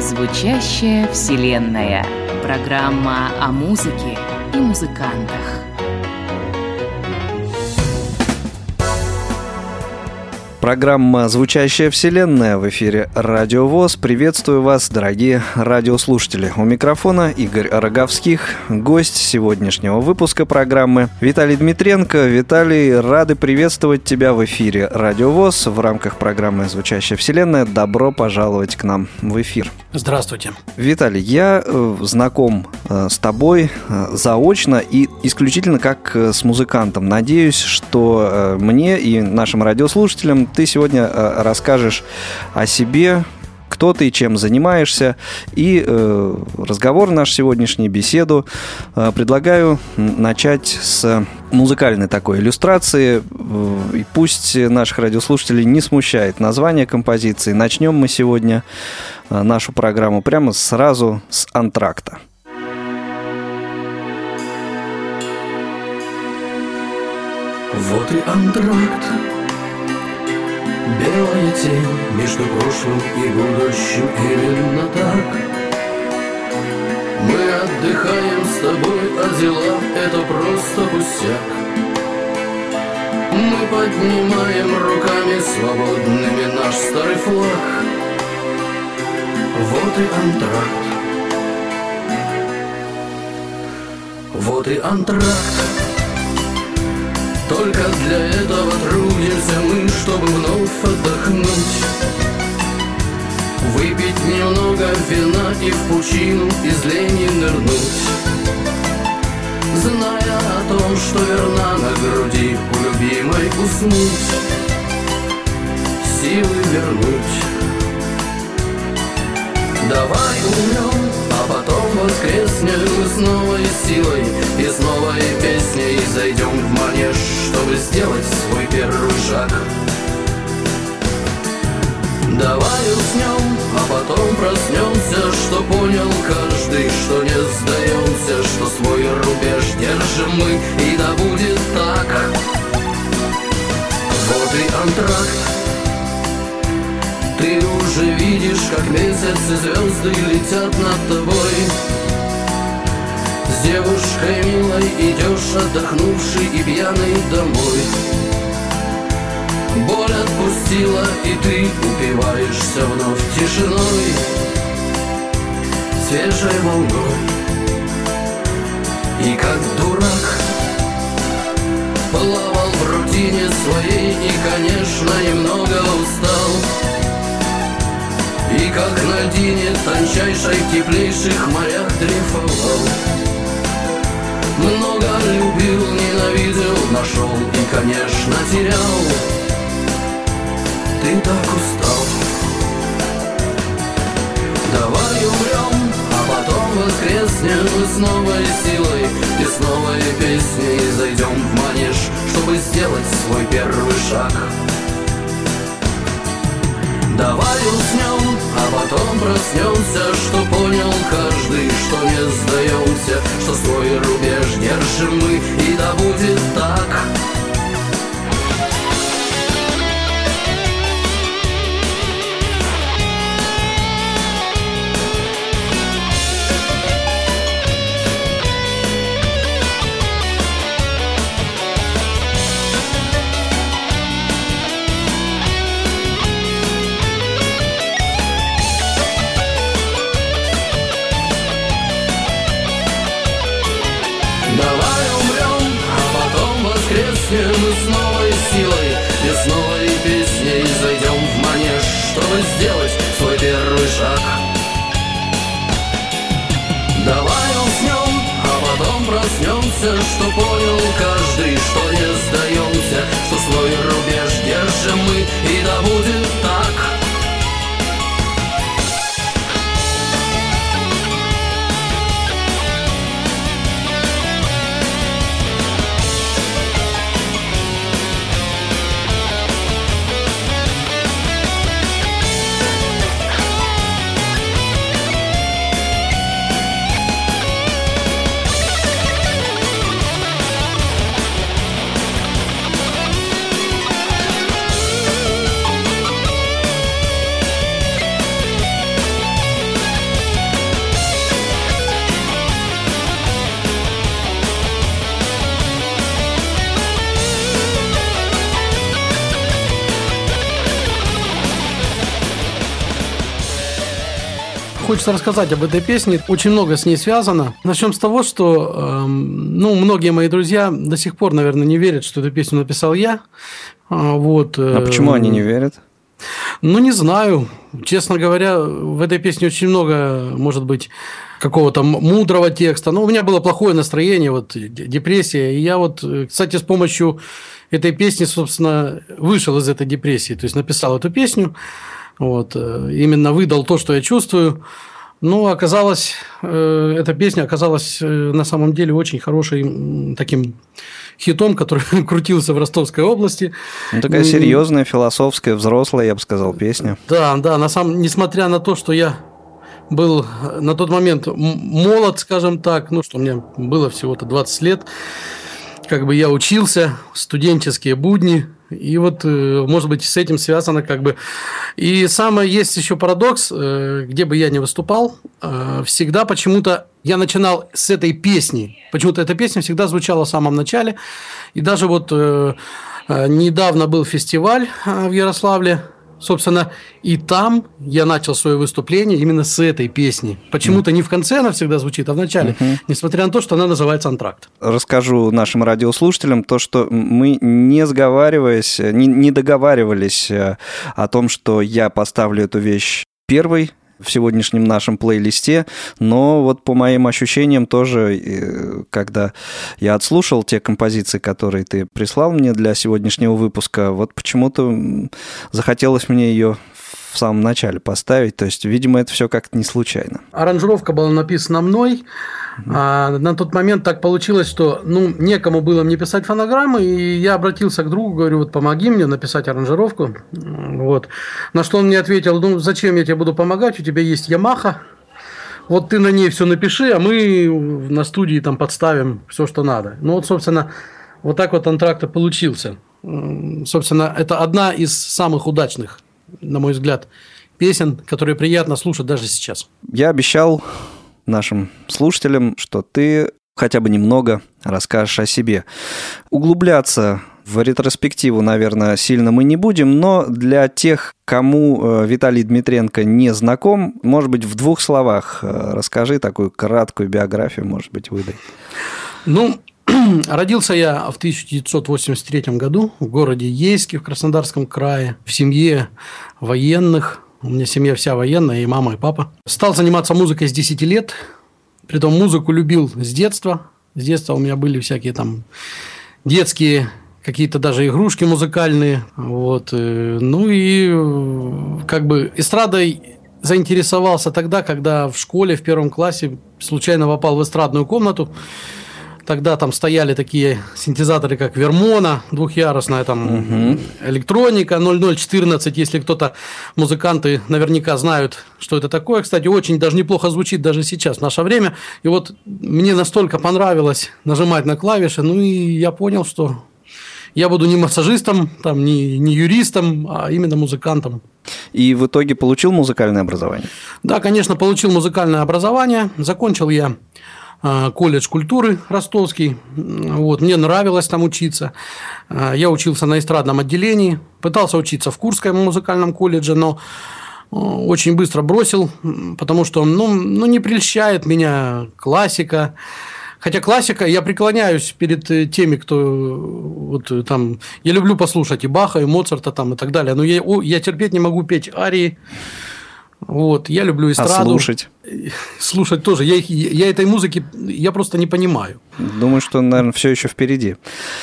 Звучащая вселенная. Программа о музыке и музыкантах. Программа «Звучащая вселенная» в эфире «Радио ВОЗ». Приветствую вас, дорогие радиослушатели. У микрофона Игорь Роговских, гость сегодняшнего выпуска программы Виталий Дмитренко. Виталий, рады приветствовать тебя в эфире «Радио ВОЗ» в рамках программы «Звучащая вселенная». Добро пожаловать к нам в эфир. Здравствуйте. Виталий, я э, знаком э, с тобой э, заочно и исключительно как с музыкантом. Надеюсь, что мне и нашим радиослушателям ты сегодня э, расскажешь о себе, кто ты, чем занимаешься. И э, разговор наш сегодняшний, беседу, э, предлагаю начать с музыкальной такой иллюстрации. И пусть наших радиослушателей не смущает название композиции. Начнем мы сегодня нашу программу прямо сразу с антракта. Вот и антракт Белая тень между прошлым и будущим Именно так? Мы отдыхаем с тобой, а дела Это просто пустяк. Мы поднимаем руками свободными Наш старый флаг. Вот и антракт. Вот и антракт только для этого трудимся мы, чтобы вновь отдохнуть. Выпить немного вина и в пучину из лени нырнуть. Зная о том, что верна на груди у любимой уснуть. Силы вернуть. Давай умрем, потом воскреснем. С новой силой И с новой песней зайдем в манеж Чтобы сделать свой первый шаг. Давай уснем, а потом проснемся Что понял каждый, что не сдаемся Что свой рубеж держим мы, и да будет так. Вот и антракт ты уже видишь, как месяц и звезды летят над тобой. С девушкой милой идешь, отдохнувший и пьяный домой. Боль отпустила, и ты упиваешься вновь тишиной Свежей волной. И как дурак Плавал в рутине своей и, конечно, немного устал в теплейших морях дрейфовал. Много любил, ненавидел, нашел и, конечно, терял. Ты так устал. Давай умрем, а потом воскреснем с новой силой И с новой песней зайдем в манеж Чтобы сделать свой первый шаг Давай уснем, а потом проснемся Что понял каждый, что не сдаемся Что свой рубеж держим мы И да будет так проснемся Что понял каждый, что не сдаемся Что свой рубеж держим мы И да будет так хочется рассказать об этой песне. Очень много с ней связано. Начнем с того, что эм, ну, многие мои друзья до сих пор, наверное, не верят, что эту песню написал я. А, вот, а почему они не верят? Ну, не знаю. Честно говоря, в этой песне очень много, может быть, какого-то мудрого текста. Но у меня было плохое настроение, вот депрессия. И я вот, кстати, с помощью этой песни, собственно, вышел из этой депрессии. То есть написал эту песню, вот, э, именно выдал то, что я чувствую. Но оказалось, э, эта песня оказалась э, на самом деле очень хорошей таким хитом, который крутился в Ростовской области. Ну, такая серьезная, философская, взрослая, я бы сказал, песня. Да, да, на самом, несмотря на то, что я был на тот момент молод, скажем так, ну, что мне было всего-то 20 лет, как бы я учился, студенческие будни, и вот, э, может быть, с этим связано как бы. И самое есть еще парадокс, э, где бы я ни выступал, э, всегда почему-то я начинал с этой песни. Почему-то эта песня всегда звучала в самом начале. И даже вот недавно был фестиваль в Ярославле, Собственно, и там я начал свое выступление именно с этой песни. Почему-то не в конце она всегда звучит, а в начале, несмотря на то, что она называется «Антракт». Расскажу нашим радиослушателям то, что мы не сговариваясь, не, не договаривались э, о том, что я поставлю эту вещь первой в сегодняшнем нашем плейлисте, но вот по моим ощущениям тоже, э, когда я отслушал те композиции, которые ты прислал мне для сегодняшнего выпуска, вот почему-то захотелось мне ее в самом начале поставить. То есть, видимо, это все как-то не случайно. Аранжировка была написана мной. А на тот момент так получилось, что ну, некому было мне писать фонограммы, и я обратился к другу, говорю, вот помоги мне написать аранжировку. Вот. На что он мне ответил, ну зачем я тебе буду помогать, у тебя есть Ямаха, вот ты на ней все напиши, а мы на студии там подставим все, что надо. Ну вот, собственно, вот так вот антракт получился. Собственно, это одна из самых удачных на мой взгляд, песен, которые приятно слушать даже сейчас. Я обещал нашим слушателям, что ты хотя бы немного расскажешь о себе. Углубляться в ретроспективу, наверное, сильно мы не будем, но для тех, кому э, Виталий Дмитренко не знаком, может быть, в двух словах э, расскажи такую краткую биографию, может быть, выдай. Ну, Родился я в 1983 году в городе Ейске в Краснодарском крае, в семье военных. У меня семья вся военная, и мама, и папа. Стал заниматься музыкой с 10 лет. Притом музыку любил с детства. С детства у меня были всякие там детские какие-то даже игрушки музыкальные. Вот. Э, ну и э, как бы эстрадой заинтересовался тогда, когда в школе в первом классе случайно попал в эстрадную комнату. Тогда там стояли такие синтезаторы, как Вермона, двухъярусная там угу. электроника 0014, если кто-то, музыканты наверняка знают, что это такое. Кстати, очень даже неплохо звучит даже сейчас, в наше время. И вот мне настолько понравилось нажимать на клавиши, ну и я понял, что я буду не массажистом, там, не, не юристом, а именно музыкантом. И в итоге получил музыкальное образование? Да, конечно, получил музыкальное образование. Закончил я колледж культуры ростовский. Вот, мне нравилось там учиться. А, я учился на эстрадном отделении, пытался учиться в Курском музыкальном колледже, но а, очень быстро бросил, потому что ну, ну, не прельщает меня классика. Хотя классика, я преклоняюсь перед э, теми, кто вот э, там... Я люблю послушать и Баха, и Моцарта там, и так далее, но я, я терпеть не могу петь арии, вот, я люблю эстраду. А слушать? Слушать тоже. Я, я этой музыки, я просто не понимаю. Думаю, что, наверное, все еще впереди.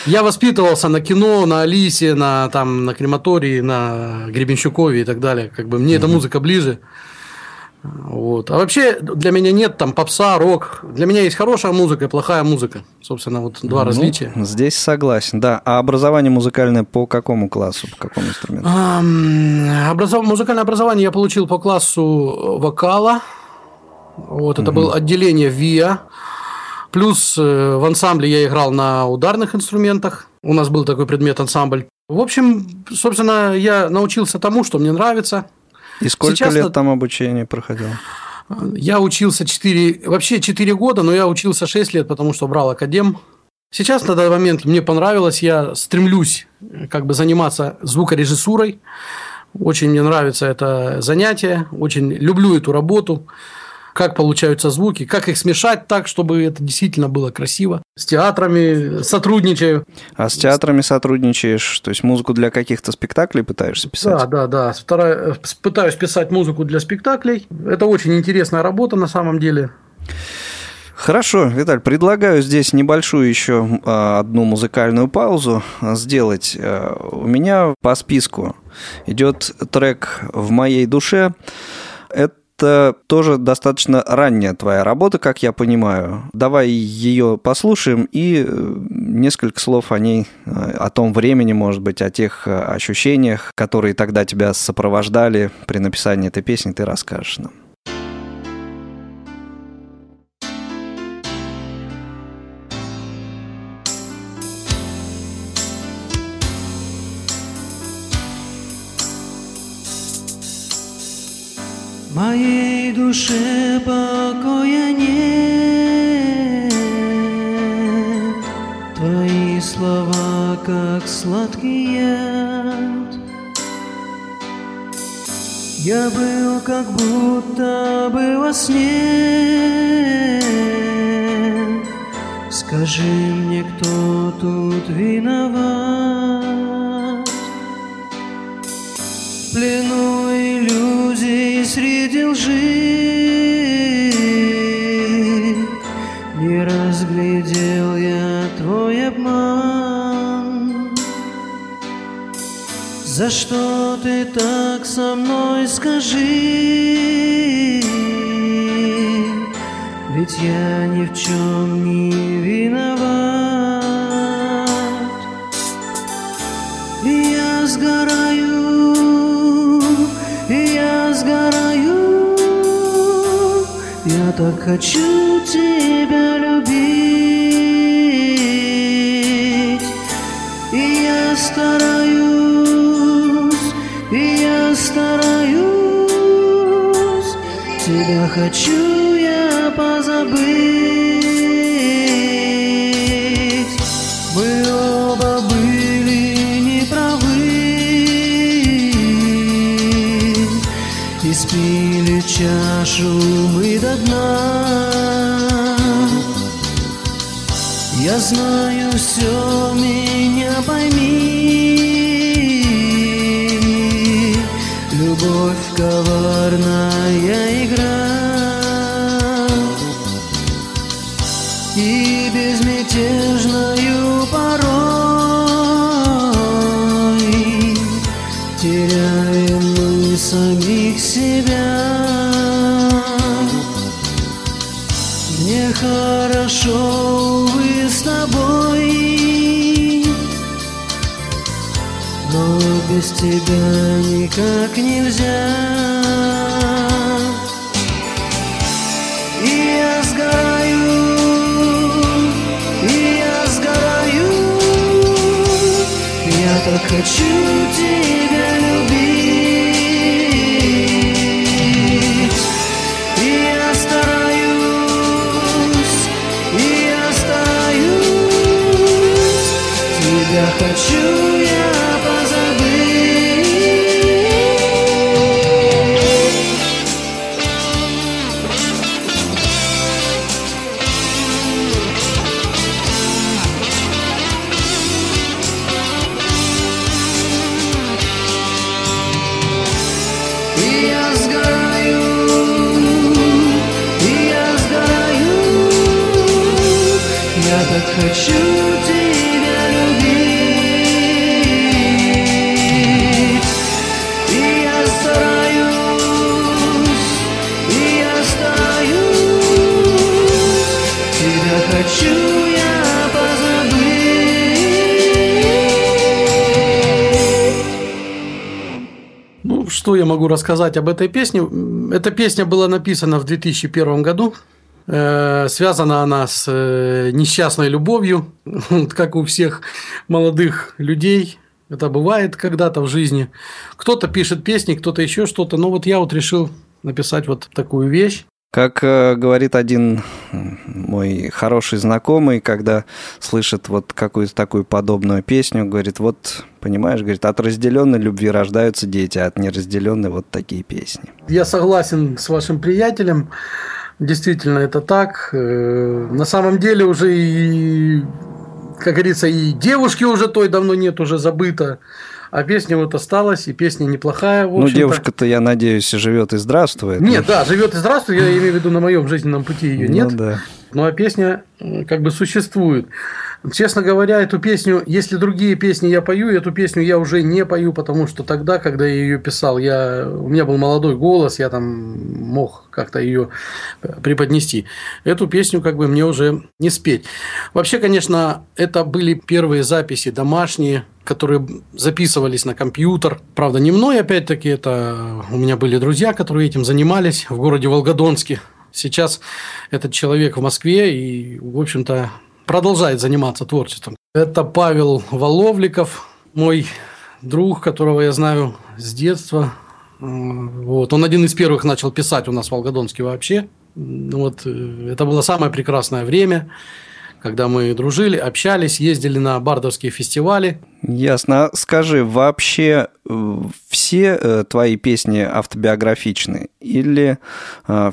Я воспитывался на кино, на Алисе, на, там, на крематории, на Гребенщукове и так далее. Как бы мне угу. эта музыка ближе. Вот. А вообще для меня нет там попса, рок. Для меня есть хорошая музыка и плохая музыка. Собственно, вот два ну, различия. Здесь согласен, да. А образование музыкальное по какому классу, по какому инструменту? А, образов... Музыкальное образование я получил по классу вокала. Вот, это угу. было отделение ВИА. Плюс э, в ансамбле я играл на ударных инструментах. У нас был такой предмет ансамбль. В общем, собственно, я научился тому, что мне нравится. И сколько Сейчас лет там обучение проходило? Я учился 4, вообще 4 года, но я учился 6 лет, потому что брал академ. Сейчас на данный момент мне понравилось, я стремлюсь как бы заниматься звукорежиссурой. Очень мне нравится это занятие, очень люблю эту работу. Как получаются звуки, как их смешать так, чтобы это действительно было красиво. С театрами сотрудничаю. А с театрами сотрудничаешь? То есть музыку для каких-то спектаклей пытаешься писать? Да, да, да. Стараюсь, пытаюсь писать музыку для спектаклей. Это очень интересная работа на самом деле. Хорошо, Виталь, предлагаю здесь небольшую еще а, одну музыкальную паузу сделать. А, у меня по списку идет трек «В моей душе». Это тоже достаточно ранняя твоя работа, как я понимаю. Давай ее послушаем и э, несколько слов о ней, э, о том времени, может быть, о тех э, ощущениях, которые тогда тебя сопровождали при написании этой песни, ты расскажешь нам. Моей душе покоя нет. Твои слова, как сладкий яд. Я был как будто бы во сне. Скажи мне, кто тут виноват? В плену среди лжи Не разглядел я твой обман. За что ты так со мной скажи? Ведь я ни в чем не виноват Я так хочу тебя любить И я стараюсь, и я стараюсь Тебя хочу я позабыть Мы оба были неправы Испили чашу Я знаю все, меня пойми. Любовь коварная тебя никак нельзя что я могу рассказать об этой песне? Эта песня была написана в 2001 году. Э, Связана она с э, несчастной любовью, как у всех молодых людей. Это бывает когда-то в жизни. Кто-то пишет песни, кто-то еще что-то. Но вот я вот решил написать вот такую вещь. Как э, говорит один мой хороший знакомый, когда слышит вот какую-то такую подобную песню, говорит, вот, понимаешь, говорит, от разделенной любви рождаются дети, а от неразделенной вот такие песни. Я согласен с вашим приятелем. Действительно, это так. Э, На самом деле уже и, как говорится, и девушки уже той давно нет, уже забыто. А песня вот осталась, и песня неплохая. Ну, девушка-то, я надеюсь, живет и здравствует. Нет, да, живет и здравствует, я имею в виду на моем жизненном пути ее Ну нет. да. Ну а песня как бы существует. Честно говоря, эту песню, если другие песни я пою, эту песню я уже не пою, потому что тогда, когда я ее писал, я, у меня был молодой голос, я там мог как-то ее преподнести. Эту песню как бы мне уже не спеть. Вообще, конечно, это были первые записи домашние, которые записывались на компьютер. Правда, не мной, опять-таки, это у меня были друзья, которые этим занимались в городе Волгодонске. Сейчас этот человек в Москве и, в общем-то, продолжает заниматься творчеством. Это Павел Воловликов, мой друг, которого я знаю с детства. М, Вот. Он один из первых начал писать у нас в Волгодонске вообще. Вот. э, Это было самое прекрасное время, когда мы дружили, общались, ездили на бардовские фестивали. Ясно. А Скажи, вообще э, все э, твои песни автобиографичны? Или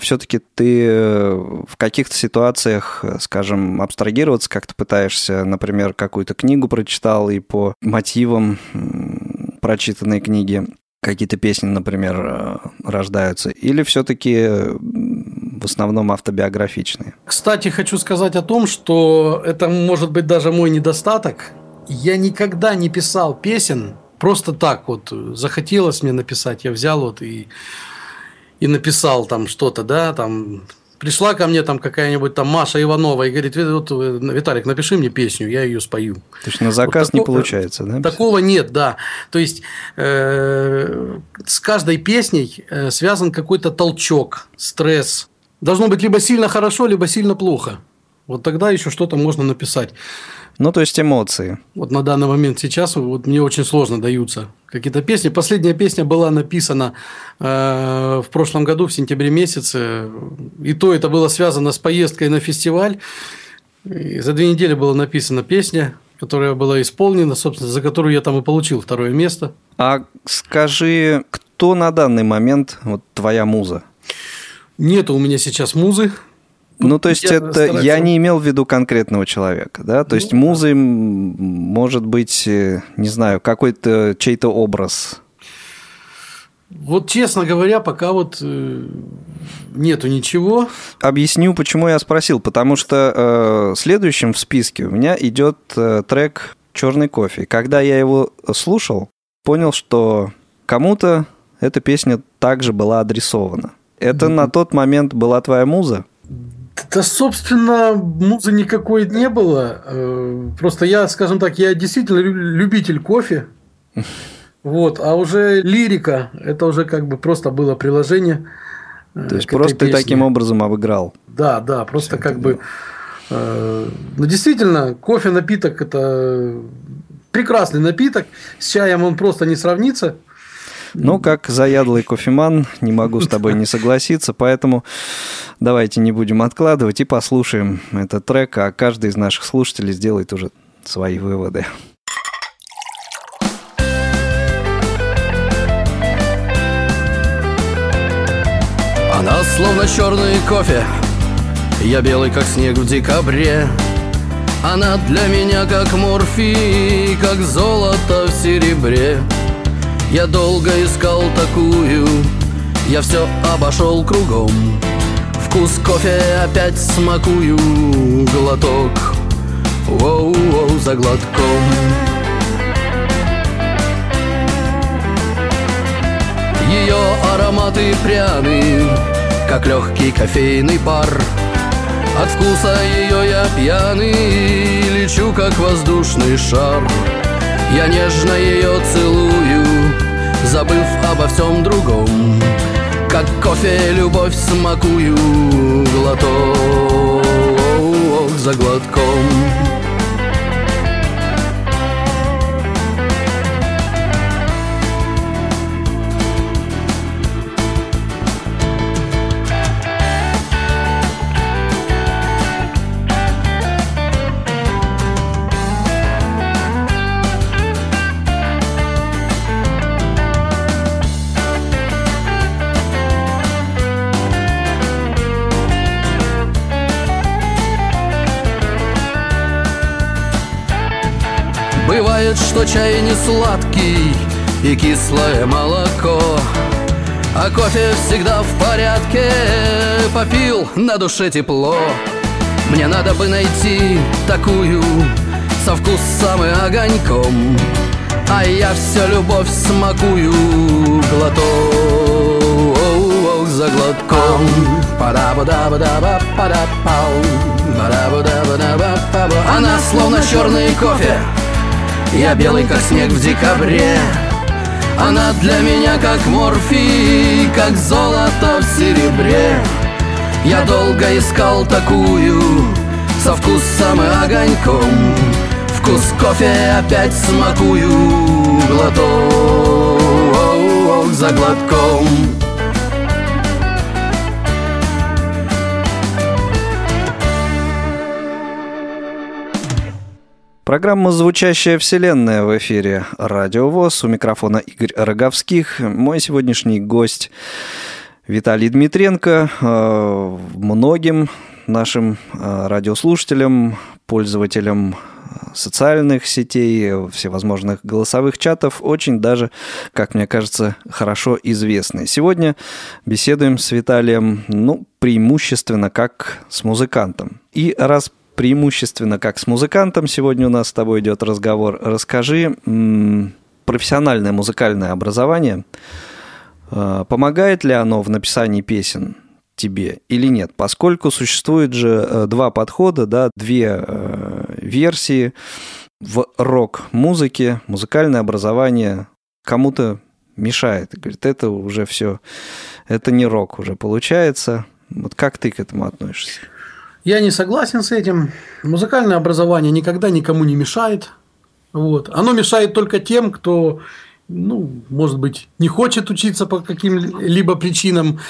все-таки ты э, в каких-то ситуациях, э, скажем, абстрагироваться как-то пытаешься, например, какую-то книгу прочитал и по мотивам прочитанной книги какие-то песни, например, э, рождаются? Или все-таки в основном автобиографичные? Кстати, хочу сказать о том, что это может быть даже мой недостаток. Я никогда не писал песен просто так вот. Захотелось мне написать, я взял вот и, и написал там что-то, да, там пришла ко мне там какая-нибудь там Маша Иванова и говорит, «Ви- вот, э, Виталик, напиши мне песню, я ее спою. То есть на заказ Вот не такого- получается, да? Такого нет, да. То есть э, с каждой песней э, связан какой-то толчок, стресс. Должно быть либо сильно хорошо, либо сильно плохо. Вот тогда еще что-то можно написать. Ну, то есть эмоции. Вот на данный момент сейчас вот мне очень сложно даются какие-то песни. Последняя песня была написана э, в прошлом году, в сентябре месяце. И то это было связано с поездкой на фестиваль. И за две недели была написана песня, которая была исполнена, собственно, за которую я там и получил второе место. А скажи, кто на данный момент вот твоя муза? Нету у меня сейчас музы. Ну, то есть я это стараюсь- я не имел в виду конкретного человека, да? То есть Ну, музой м, может быть, э, не знаю, какой-то чей-то образ. Вот, честно говоря, пока вот э, нету ничего. Объясню, почему я спросил. Потому что э, следующим в списке у меня идет э, трек Черный кофе. Когда я его слушал, понял, что кому-то эта песня также была адресована. Это на тот момент была твоя муза? Да, собственно, музы никакой не было. Э, Просто я, скажем так, я действительно лю- любитель кофе. Вот, а уже лирика, это уже как бы просто было приложение. э, То есть просто ты таким образом обыграл. Да, да, просто как бы. э, Ну, действительно, кофе напиток это прекрасный напиток. С чаем он просто не сравнится. Ну, как заядлый кофеман, не могу с тобой не согласиться, поэтому давайте не будем откладывать и послушаем этот трек, а каждый из наших слушателей сделает уже свои выводы. Она словно черный кофе. Я белый, как снег в декабре. Она для меня как морфий Как золото в серебре Я долго искал такую Я все обошел кругом. Вкус кофе опять смакую Глоток Воу-воу за глотком. Ее ароматы пряны, как легкий кофейный пар От вкуса ее я пьяный, лечу как воздушный шар Я нежно ее целую, забыв обо всем другом. Как кофе любовь смакую, глоток за глотком знает, что чай не сладкий и кислое молоко. А кофе всегда в порядке, попил, на душе тепло. Мне надо бы найти такую со вкусом и огоньком А я все любовь смакую глоток. За глотком. Она словно черный кофе Я белый, как снег в декабре. Она для меня как морфий Как золото в серебре. Я долго искал такую Со вкусом и огоньком. Вкус кофе опять смакую Глоток за глотком Программа «Звучащая вселенная» в эфире «Радио ВОЗ». У микрофона Игорь Роговских. Мой сегодняшний гость Виталий Дмитренко. Э, Многим нашим э, радиослушателям, пользователям социальных сетей, всевозможных голосовых чатов очень даже, как мне кажется, хорошо известны. Сегодня беседуем с Виталием, ну, преимущественно как с музыкантом. И раз преимущественно как с музыкантом сегодня у нас с тобой идет разговор, расскажи, профессиональное музыкальное образование, э, помогает ли оно в написании песен? тебе или нет, поскольку существует же э, два подхода, да, две э, версии в рок-музыке, музыкальное образование кому-то мешает. Говорит, это уже все, это не рок уже получается. Вот как ты к этому относишься? Я не согласен с этим. Музыкальное образование никогда никому не мешает. Вот. Оно мешает только тем, кто ну, может быть, не хочет учиться по каким-либо причинам,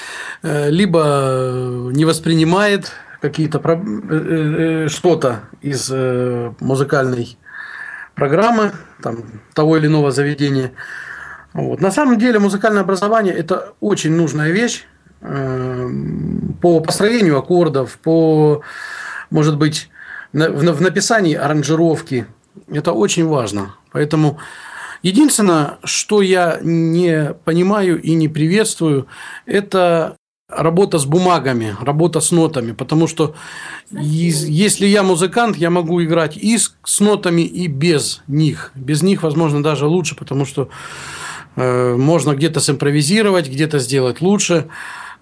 э, либо не воспринимает какие-то э, э, что-то из музыкальной программы там, того или иного заведения. Вот. На самом деле музыкальное образование – это очень нужная вещь по построению аккордов, по, может быть, в написании аранжировки. Это очень важно. Поэтому Единственное, что я не понимаю и не приветствую, это работа с бумагами, работа с нотами, потому что если я музыкант, я могу играть и с, нотами, и без них. Без них, возможно, даже лучше, потому что э, можно где-то симпровизировать, где-то сделать лучше,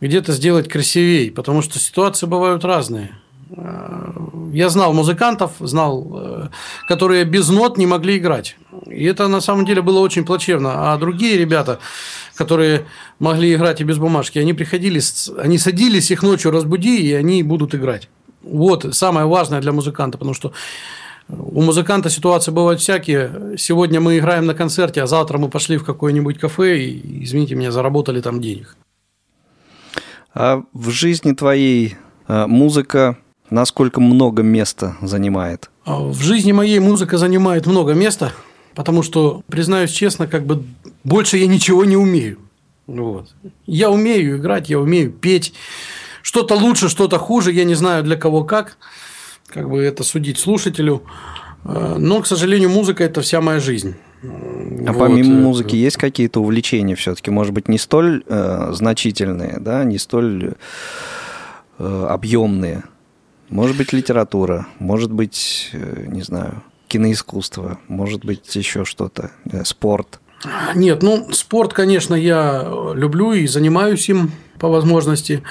где-то сделать красивее, потому что ситуации бывают разные. Э, я знал музыкантов, знал, э, которые без нот не могли играть. И это на самом деле было очень плачевно. А другие ребята, которые могли играть и без бумажки, они приходили, они садились, их ночью разбуди, и они будут играть. Вот самое важное для музыканта, потому что у музыканта ситуации бывают всякие. Сегодня мы играем на концерте, а завтра мы пошли в какое-нибудь кафе и, извините меня, заработали там денег. А в жизни твоей э, музыка насколько много места занимает? А в жизни моей музыка занимает много места, потому что, признаюсь честно, как бы больше я ничего не умею. Вот. Я умею играть, я умею петь. Что-то лучше, что-то хуже, я не знаю для кого как. Как бы это судить слушателю. А, но, к сожалению, музыка – это вся моя жизнь. А вот. помимо музыки есть какие-то увлечения все-таки, может быть, не столь э, значительные, да, не столь э, объемные? Может быть, литература, может быть, э, не знаю, киноискусство, может быть, еще что-то, э, спорт. Нет, ну, спорт, конечно, я люблю и занимаюсь им по возможности.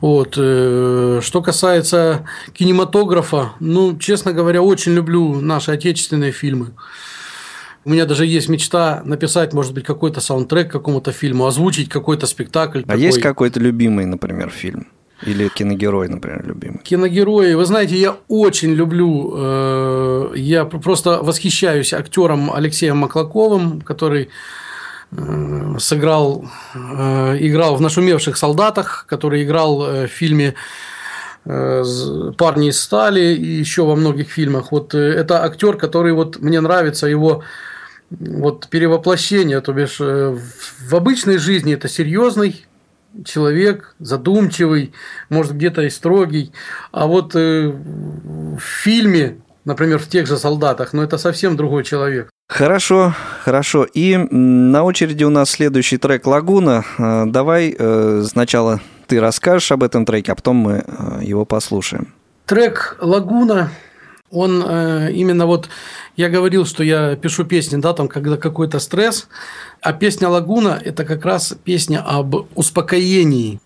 Вот. Э, что касается кинематографа, ну, честно говоря, очень люблю наши отечественные фильмы. У меня даже есть мечта написать, может быть, какой-то саундтрек к какому-то фильму, озвучить какой-то спектакль. А такой. есть какой-то любимый, например, фильм? Или киногерой, например, любимый? Киногерои. Вы знаете, я очень люблю, э, я просто восхищаюсь актером Алексеем Маклаковым, который э, сыграл, э, играл в «Нашумевших солдатах», который играл в фильме «Парни из стали» и еще во многих фильмах. Вот это актер, который вот мне нравится его вот перевоплощение, то бишь в обычной жизни это серьезный человек задумчивый, может где-то и строгий, а вот э, в фильме, например, в тех же солдатах, ну это совсем другой человек. Хорошо, хорошо. И на очереди у нас следующий трек «Лагуна». Э, Давай э, сначала ты расскажешь об этом треке, а потом мы э, его послушаем. Трек «Лагуна», он э, именно вот, я говорил, что я пишу песни, да, там, когда какой-то стресс, а песня «Лагуна» – это как раз песня об успокоении.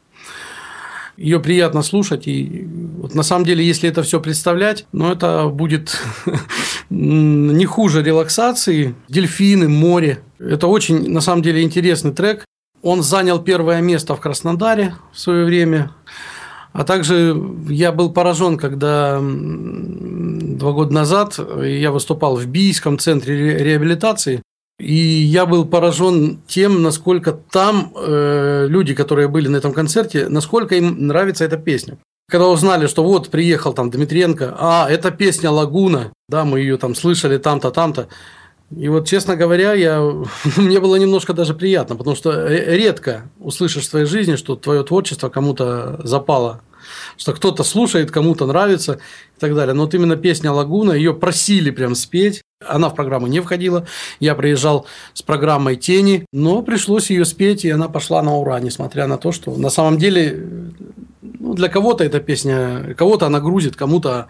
Ее приятно слушать, и вот на самом деле, если это все представлять, ну, это будет не хуже релаксации, дельфины, море. Это очень, на самом деле, интересный трек. Он занял первое место в Краснодаре в свое время. А также я был поражен, когда два года назад я выступал в Бийском центре ре- реабилитации. И я был поражен тем, насколько там э, люди, которые были на этом концерте, насколько им нравится эта песня. Когда узнали, что вот приехал там Дмитренко, а, это песня «Лагуна», да, мы ее там слышали там-то, там-то. И вот, честно говоря, я, мне было немножко даже приятно, потому что ре- редко услышишь в своей жизни, что твое творчество кому-то запало, что кто-то слушает, кому-то нравится и так далее. Но вот именно песня «Лагуна», ее просили прям спеть, она в программу не входила. Я приезжал с программой «Тени», но пришлось ее спеть, и она пошла на ура, несмотря на то, что на самом деле ну, для кого-то эта песня, кого-то она грузит, кому-то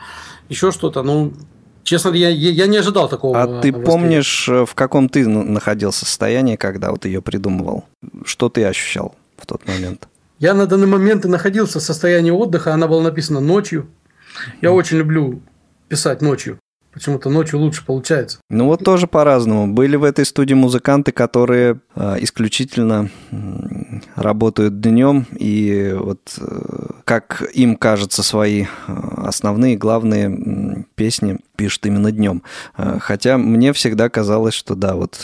еще что-то. Ну, честно, я, я не ожидал такого. А ты помнишь, э, в каком ты находился состоянии, когда вот ее придумывал? Что ты ощущал в тот момент? Я на данный момент и находился в состоянии отдыха, она была написана ночью. Я очень люблю писать ночью. Почему-то ночью лучше получается. Ну вот тоже по-разному. Были в этой студии музыканты, которые э, исключительно работают днем и вот э, как им кажется свои э, основные главные песни пишут именно днем. Хотя мне всегда казалось, что да, вот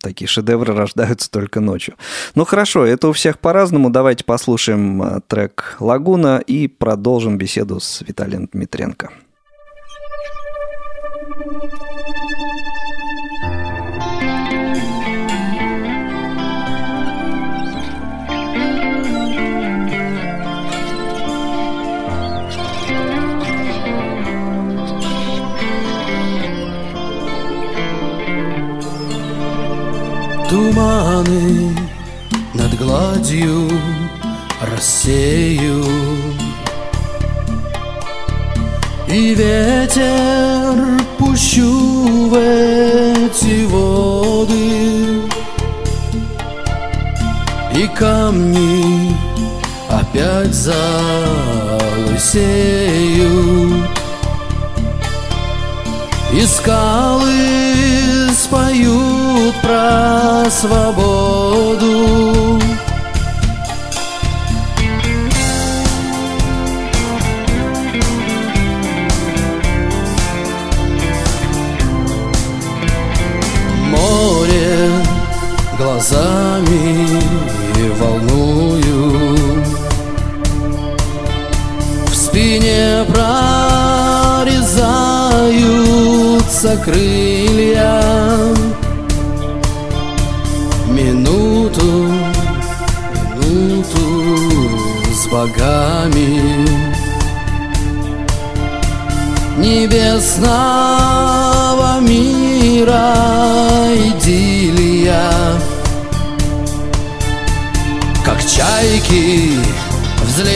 такие шедевры рождаются только ночью. Ну хорошо, это у всех по-разному. Давайте послушаем трек «Лагуна» и продолжим беседу с Виталием Дмитренко.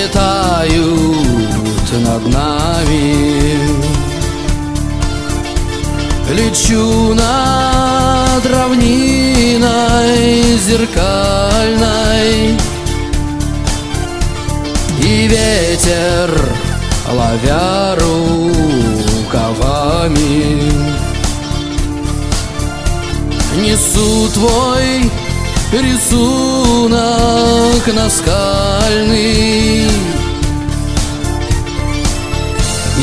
Взлетают над нами. Лечу над равниной зеркальной И ветер, ловя рукавами Несу твой рисунок наскальный.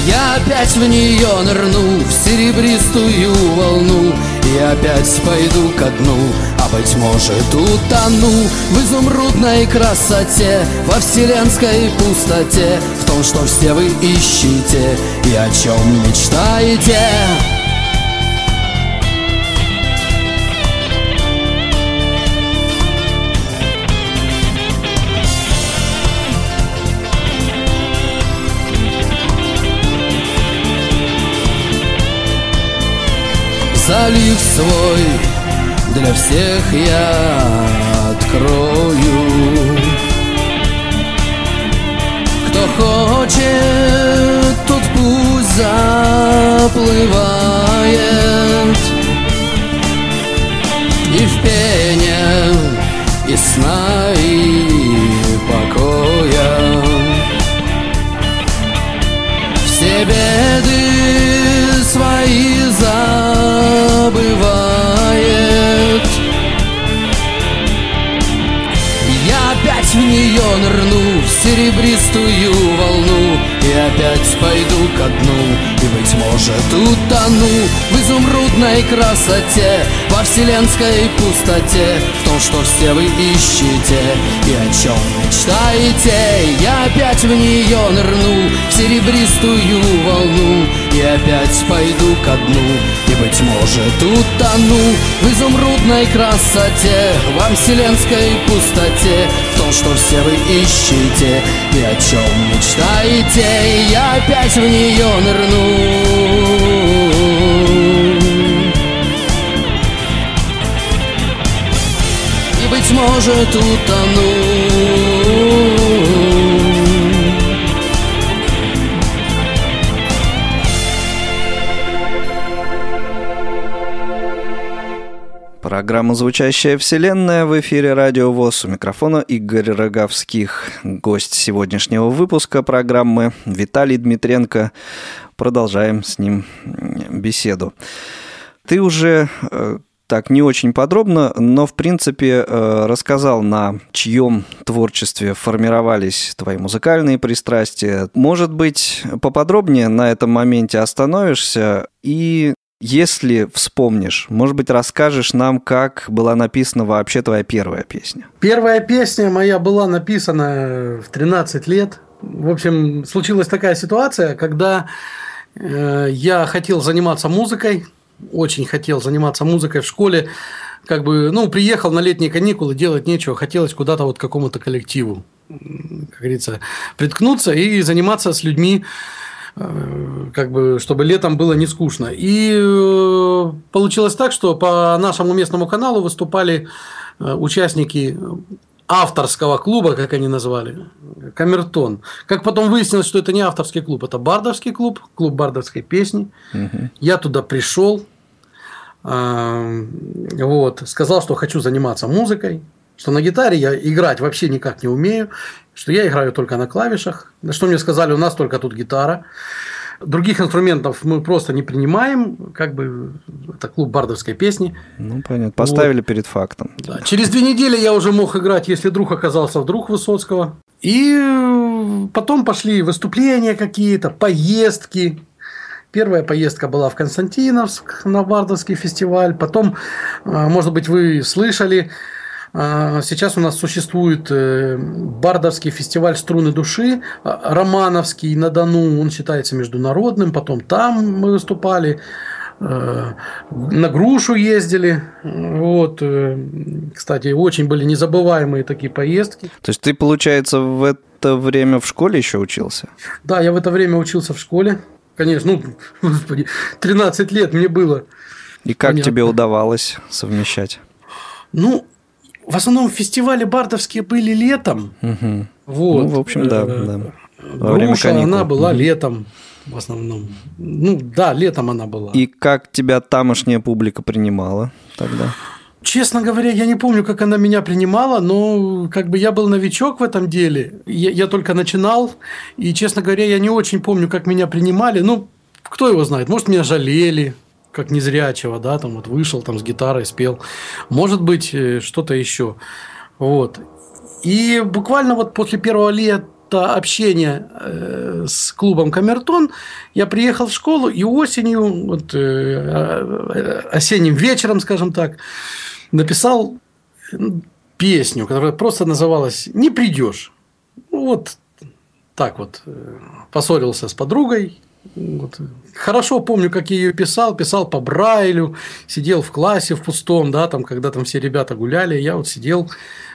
Я опять в нее нырну, в серебристую волну И опять пойду ко дну, а быть может утону В изумрудной красоте, во вселенской пустоте В том, что все вы ищете и о чем мечтаете залив свой для всех я открою. Кто хочет, тот пусть заплывает И в пене, и сна, и покоя Все беды свои в нее нырну, в серебристую волну И опять пойду ко дну, и, быть может, утону В изумрудной красоте, во вселенской пустоте том, что все вы ищете и о чем мечтаете. Я опять в нее нырну, в серебристую волну И опять пойду ко дну, и, быть может, утону В изумрудной красоте, во вселенской пустоте В том, что все вы ищете и о чем мечтаете. Я опять в нее нырну может, утону Программа «Звучащая вселенная» в эфире Радио ВОЗ. У микрофона Игорь Роговских. Гость сегодняшнего выпуска программы Виталий Дмитренко. Продолжаем с ним беседу. Ты уже э, так не очень подробно, но в принципе э, рассказал, на чьем творчестве формировались твои музыкальные пристрастия. Может быть, поподробнее на этом моменте остановишься и если вспомнишь, может быть, расскажешь нам, как была написана вообще твоя первая песня? Первая песня моя была написана в 13 лет. В общем, случилась такая ситуация, когда э, я хотел заниматься музыкой, очень хотел заниматься музыкой в школе, как бы, ну, приехал на летние каникулы, делать нечего, хотелось куда-то вот какому-то коллективу, как говорится, приткнуться и заниматься с людьми, э, как бы, чтобы летом было не скучно. И э, получилось так, что по нашему местному каналу выступали э, участники авторского клуба, как они назвали, Камертон. Как потом выяснилось, что это не авторский клуб, это бардовский клуб, клуб бардовской песни. Мгм. Я туда пришел, а, вот, сказал, что хочу заниматься музыкой, что на гитаре я играть вообще никак не умею, что я играю только на клавишах. На что мне сказали, у нас только тут гитара. Других инструментов мы просто не принимаем, как бы это клуб бардовской песни. Ну, понятно. Поставили перед фактом. Да. Через две недели я уже мог играть, если друг оказался вдруг Высоцкого. И э, потом пошли выступления какие-то, поездки. Первая поездка была в Константиновск на Бардовский фестиваль. Потом, э, может быть, вы слышали, сейчас у нас существует э, Бардовский фестиваль струны души, э, Романовский на Дону, он считается международным. Потом там мы выступали. Э, на грушу ездили. Вот. э, Кстати, очень были незабываемые такие поездки. То есть ты, получается, в это время в школе еще учился? Да, я в это время учился в школе. Конечно, ну, господи, 13 лет мне было. И как Понятно. тебе удавалось совмещать? Ну, в основном фестивали бардовские были летом. Мгм. Вот. Ну, в общем, да, Э, да. Во Груша, она была Мгм. летом в основном. Ну, да, летом она была. И как тебя тамошняя публика принимала тогда? Честно говоря, я не помню, как она меня принимала, но как бы я был новичок в этом деле. Я, я только начинал, и, честно говоря, я не очень помню, как меня принимали. Ну, кто его знает, может, меня жалели, как незрячего, да, там вот вышел там с гитарой, спел. Может быть, э, что-то еще. Вот. И буквально вот после первого лета общения э, с клубом Камертон я приехал в школу и осенью, вот, э, осенним вечером, скажем так, написал песню, которая просто называлась «Не придешь». Ну, Вот так вот поссорился с подругой. Вот. Хорошо помню, как я ее писал. Писал по Брайлю, сидел в классе в пустом, да, там, когда там все ребята гуляли. Я вот сидел,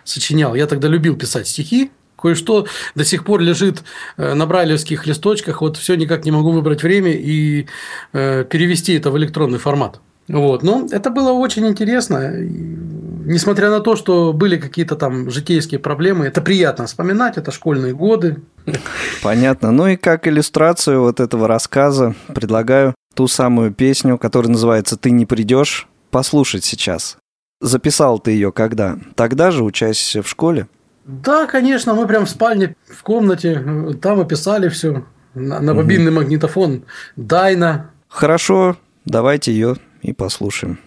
сочинял. Я тогда любил писать стихи. Кое-что до сих пор лежит э, на брайлевских листочках. Вот все никак не могу выбрать время и э, перевести это в электронный формат. Вот. Но это было очень интересно. Несмотря на то, что были какие-то там житейские проблемы, это приятно вспоминать, это школьные годы. Понятно. Ну и как иллюстрацию вот этого рассказа предлагаю ту самую песню, которая называется «Ты не придешь», послушать сейчас. Записал ты ее когда? Тогда же, учась в школе? Да, конечно, мы прям в спальне, в комнате, там описали все на, на бобинный магнитофон Дайна. Хорошо, давайте ее и послушаем.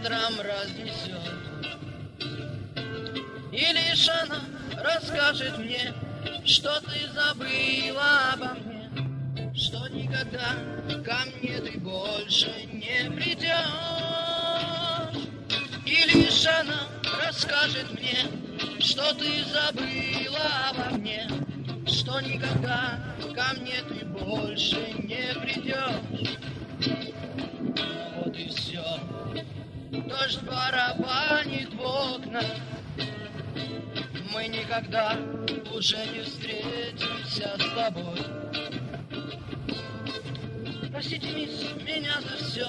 Ветром разнесет. И лишь она расскажет мне, что ты забыла обо мне, что никогда ко мне ты больше не придешь. И лишь она расскажет мне, что ты забыла обо мне, что никогда ко мне ты больше не придешь. Дождь барабанит в окна, мы никогда уже не встретимся с тобой. Простите, мисс, меня за все,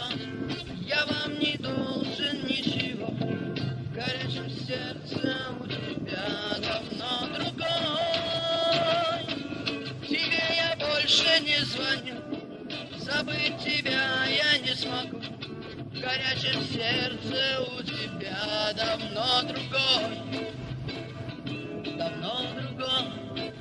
я вам не должен ничего. В горячем сердце у тебя давно другой. Тебе я больше не звоню, забыть тебя я не смогу. Горячем сердце у тебя давно другой давно другой,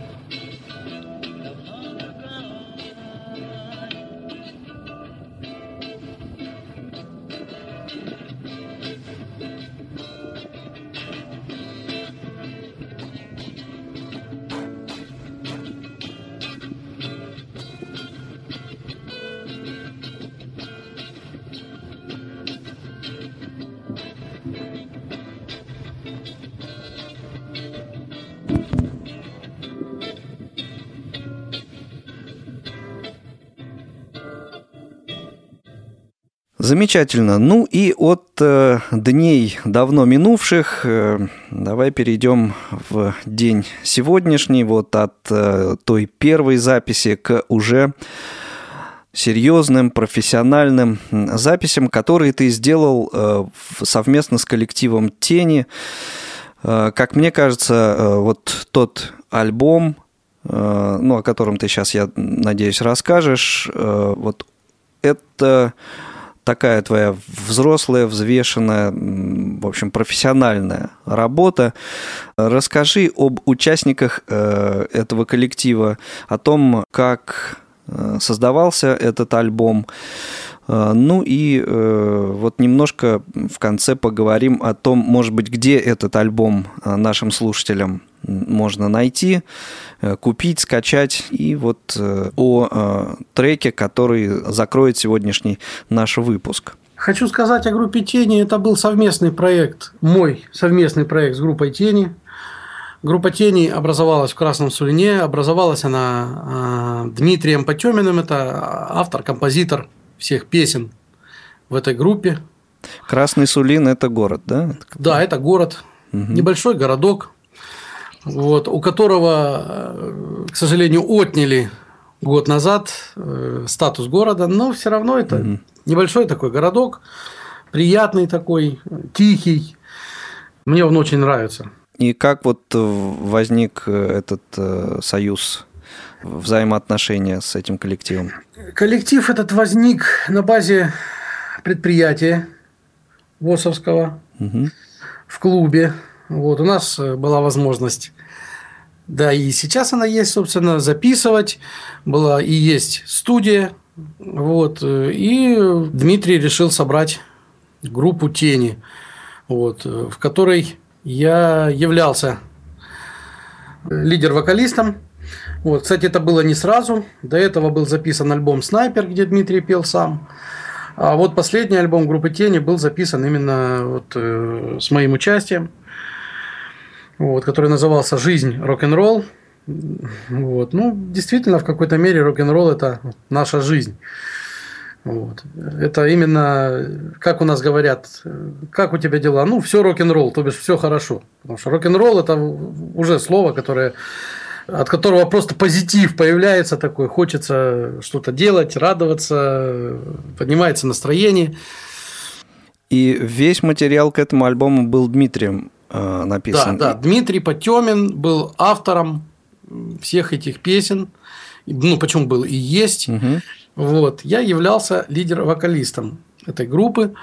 Замечательно. Ну и от э, дней давно минувших э, давай перейдем в день сегодняшний, вот от э, той первой записи к уже серьезным, профессиональным записям, которые ты сделал э, совместно с коллективом Тени. Э, Как мне кажется, э, вот тот альбом, э, ну, о котором ты сейчас, я надеюсь, расскажешь, э, вот это такая твоя взрослая, взвешенная, в общем, профессиональная работа. Расскажи об участниках э, этого коллектива, о том, как э, создавался этот альбом. Э, Ну и вот немножко в конце поговорим о том, может быть, где этот альбом нашим слушателям можно найти, купить, скачать, и вот э, о э, треке, который закроет сегодняшний наш выпуск. Хочу сказать о группе Тени. Это был совместный проект, мой совместный проект с группой Тени. Группа «Тени» образовалась в Красном Сулине. Образовалась она э, Дмитрием Потеминым. Это автор, композитор всех песен в этой группе. Красный Сулин – это город, да? Да, это город, небольшой городок, вот, у которого, э, к сожалению, отняли год назад э, статус города, но все равно это небольшой такой городок, приятный такой, тихий. Мне он очень нравится. И как вот возник этот э, союз, взаимоотношения с этим коллективом? Коллектив этот возник на базе предприятия ВОСовского Мгм. в клубе. Вот, у нас э, была возможность, да и сейчас она есть, собственно, записывать. Была и есть студия. Вот, э, и Дмитрий решил собрать группу «Тени», вот, э, в которой я являлся лидер-вокалистом. Вот, кстати, это было не сразу. До этого был записан альбом «Снайпер», где Дмитрий пел сам. А вот последний альбом группы Тени был записан именно вот, э, с моим участием, вот, который назывался «Жизнь рок-н-ролл». Вот. Ну, действительно, в какой-то мере рок-н-ролл – это наша жизнь. Вот. Это именно, как у нас говорят, как у тебя дела? Ну, все рок-н-ролл, то бишь все хорошо. Потому что рок-н-ролл – это уже слово, которое от которого просто позитив появляется такой, хочется что-то делать, радоваться, поднимается настроение. И весь материал к этому альбому был Дмитрием э, Да, написан. да, Дмитрий Потемин был автором всех этих песен. Ну, почему был и есть. Мгм. Вот. Я являлся лидер-вокалистом этой группы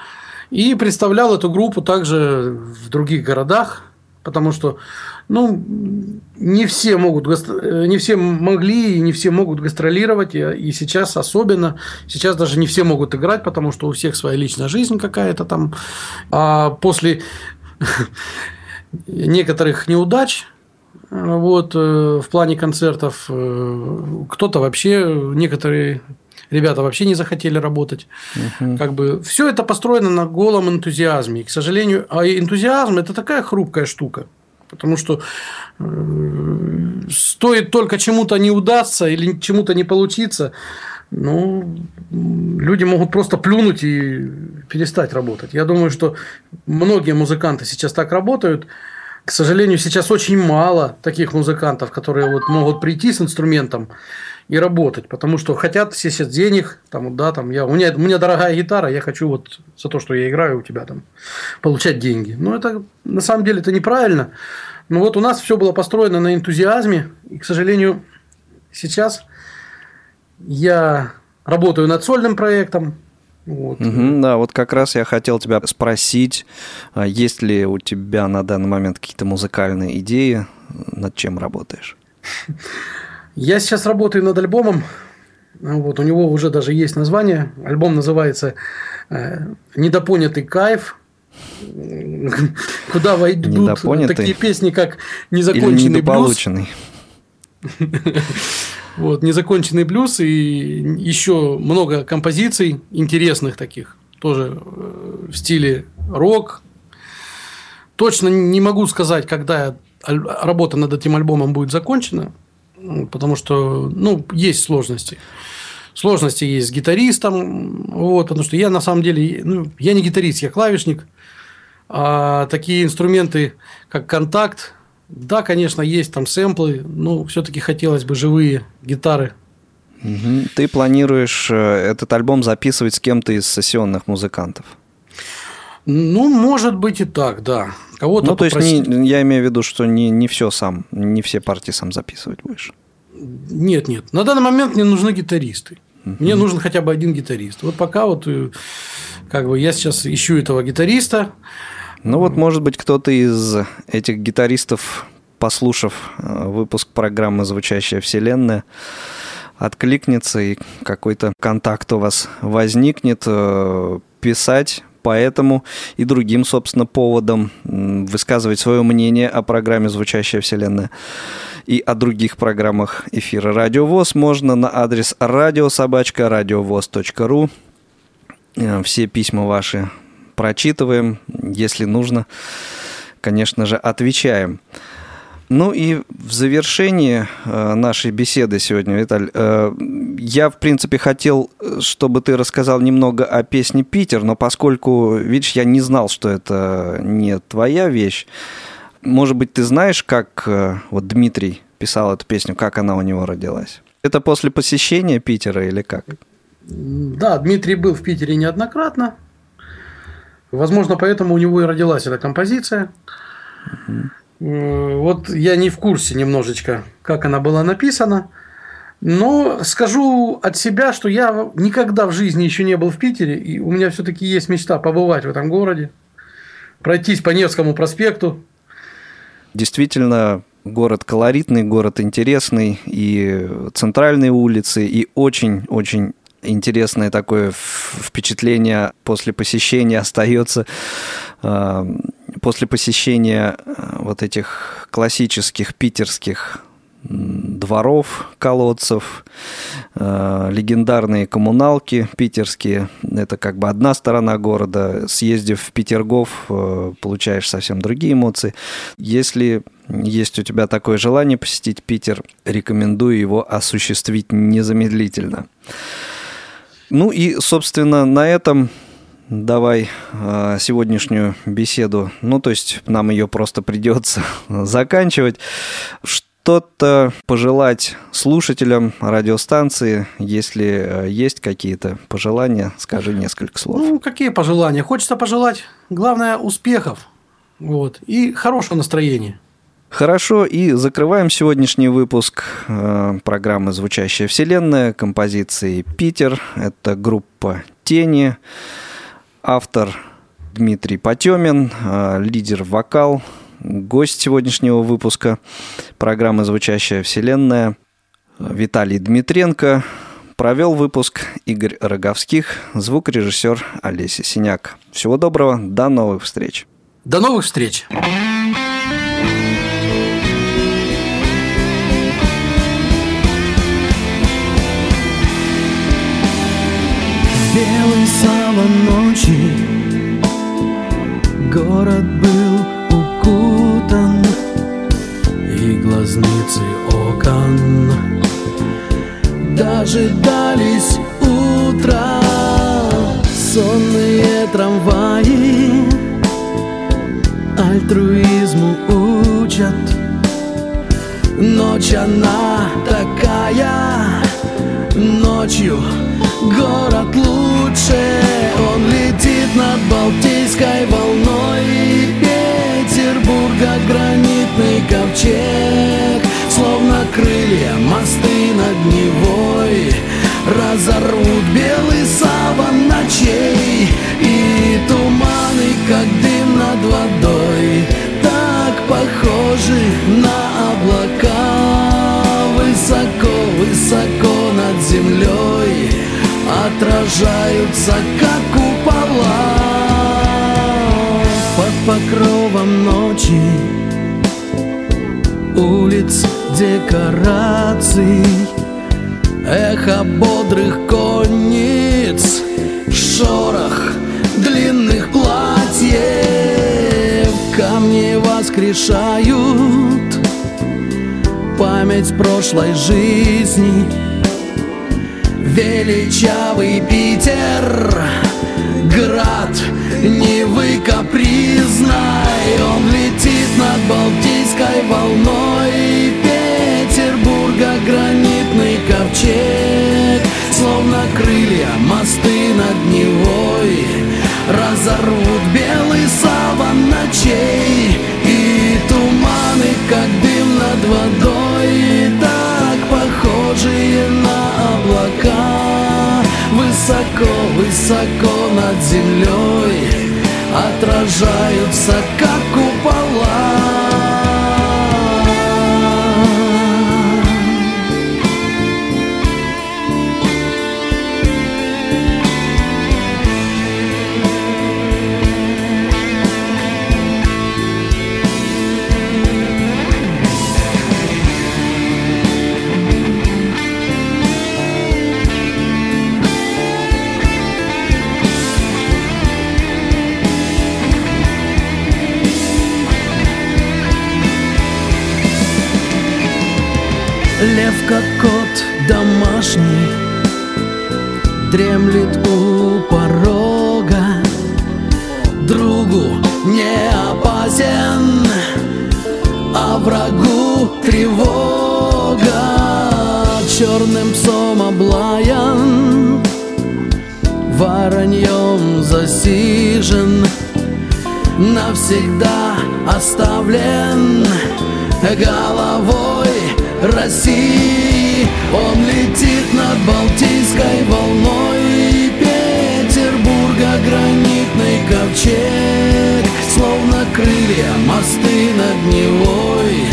и представлял эту группу также в других городах, потому что ну, не все могут, э, не все могли и не все могут гастролировать, и и сейчас особенно, сейчас даже не все могут играть, потому что у всех своя личная жизнь какая-то там, а после некоторых неудач вот, э, в плане концертов э, кто-то вообще, некоторые ребята вообще не захотели работать. Как бы все это построено на голом энтузиазме. И, к сожалению, а энтузиазм это такая хрупкая штука. Потому что э, стоит только чему-то не удастся или чему-то не получиться, ну, люди могут просто плюнуть и перестать работать. Я думаю, что многие музыканты сейчас так работают. К сожалению, сейчас очень мало таких музыкантов, которые вот могут прийти с инструментом и работать, потому что хотят все сейчас денег, там, да, там, я, у, меня, у меня дорогая гитара, я хочу вот за то, что я играю у тебя там, получать деньги. Но это на самом деле это неправильно. Но вот у нас все было построено на энтузиазме, и, к сожалению, сейчас я работаю над сольным проектом. Вот. Мгм, да, вот как раз я хотел тебя спросить, а есть ли у тебя на данный момент какие-то музыкальные идеи, над чем работаешь? Я сейчас работаю над альбомом. Вот, у него уже даже есть название. Альбом называется э, «Недопонятый кайф». Куда войдут такие песни, как «Незаконченный блюз». Вот, «Незаконченный блюз» и еще много композиций интересных таких. Тоже э, в стиле рок. Точно не могу сказать, когда работа над этим альбомом будет закончена, потому что, ну, есть сложности. Сложности есть с гитаристом, вот, потому что я на самом деле, ну, я не гитарист, я клавишник, а такие инструменты, как контакт, да, конечно, есть там сэмплы, но все-таки хотелось бы живые гитары. Мгм. Ты планируешь э, этот альбом записывать с кем-то из сессионных музыкантов? Ну, может быть и так, да. Кого-то Ну, то есть попросить. не- я имею в виду, что не, не все сам, не все партии сам записывать будешь. Нет, нет. На данный момент мне нужны гитаристы. Мне нужен хотя бы один гитарист. Вот пока вот э, как бы я сейчас ищу этого гитариста. Ну вот, может быть, кто-то из этих гитаристов, послушав э, выпуск программы «Звучащая вселенная», откликнется и какой-то контакт у вас возникнет, э, писать по этому и другим, собственно, поводам, м, высказывать свое мнение о программе «Звучащая вселенная» и о других программах эфира «Радио ВОЗ» можно на адрес радиособачка.радиовоз.ру Э, Все письма ваши прочитываем, если нужно, конечно же, отвечаем. Ну и в завершении э, нашей беседы сегодня, Виталь, э, я, в принципе, хотел, чтобы ты рассказал немного о песне «Питер», но поскольку, видишь, я не знал, что это не твоя вещь, может быть, ты знаешь, как э, вот Дмитрий писал эту песню, как она у него родилась? Это после посещения Питера или как? Да, Дмитрий был в Питере неоднократно. Возможно, поэтому у него и родилась эта композиция. Э, Вот я не в курсе немножечко, как она была написана. Но скажу от себя, что я никогда в жизни еще не был в Питере, и у меня все-таки есть мечта побывать в этом городе, пройтись по Невскому проспекту. Действительно, город колоритный, город интересный, и центральные улицы, и очень-очень интересное такое впечатление после посещения остается э, после посещения э, вот этих классических питерских дворов, колодцев, э, легендарные коммуналки питерские. Это как бы одна сторона города. Съездив в Петергоф, э, получаешь совсем другие эмоции. Если есть у тебя такое желание посетить Питер, рекомендую его осуществить незамедлительно. Ну и, собственно, на этом давай э, сегодняшнюю беседу, ну то есть нам ее просто придется заканчивать. Что-то пожелать слушателям радиостанции, если э, есть какие-то пожелания, скажи несколько слов. Ну, какие пожелания? Хочется пожелать, главное, успехов вот, и хорошего настроения. Хорошо, и закрываем сегодняшний выпуск э, программы «Звучащая вселенная» композиции «Питер». Это группа «Тени», автор Дмитрий Потемин, э, лидер вокал, гость сегодняшнего выпуска программы «Звучащая вселенная» Виталий Дмитренко. Провел выпуск Игорь Роговских, звукорежиссер Олеся Синяк. Всего доброго, до новых встреч. До новых встреч! Ночи Город был укутан И глазницы окон. Дожидались утра. Сонные трамваи Альтруизму учат. Ночь она такая Ночью город лучше. Он летит над Балтийской волной. Петербурга гранитный ковчег Словно крылья мосты над Невой. Разорвут белый саван ночей И туманы, как дым над водой Так похожи на облака. Высоко, высоко над землей Отражаются, как купола Под покровом ночи Улиц декораций Эхо бодрых конниц Шорох длинных платьев. Камни воскрешают Память прошлой жизни Величавый Питер. Град Невы капризной Он летит над Балтийской волной. Петербурга гранитный ковчег. Словно крылья мосты над Невой. Разорвут белый саван ночей. И туманы, как дым над водой похожие на облака Высоко, высоко над землей Отражаются, как купола как кот домашний Дремлет у порога. Другу не опасен А врагу тревога. Черным псом облаян Вороньем засижен Навсегда оставлен головой России. Он летит над Балтийской волной. Петербурга гранитный ковчег. Словно крылья мосты над Невой.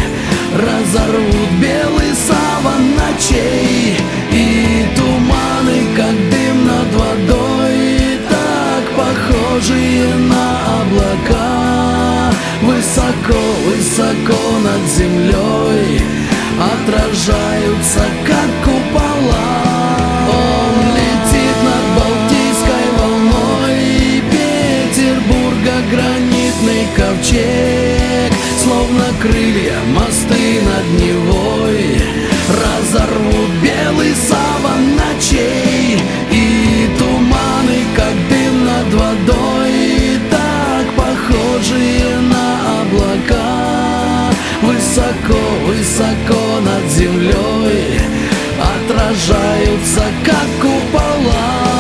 Разорвут белый саван ночей. И туманы, как дым над водой. Так похожие на облака. Высоко, высоко над землей отражаются, как купола. Он летит над Балтийской волной и Петербурга гранитный ковчег, словно крылья мосты над Невой разорвут белый саван ночей и туманы, как дым над водой, так похожие на облака, высоко, высоко над землей Отражаются как купола.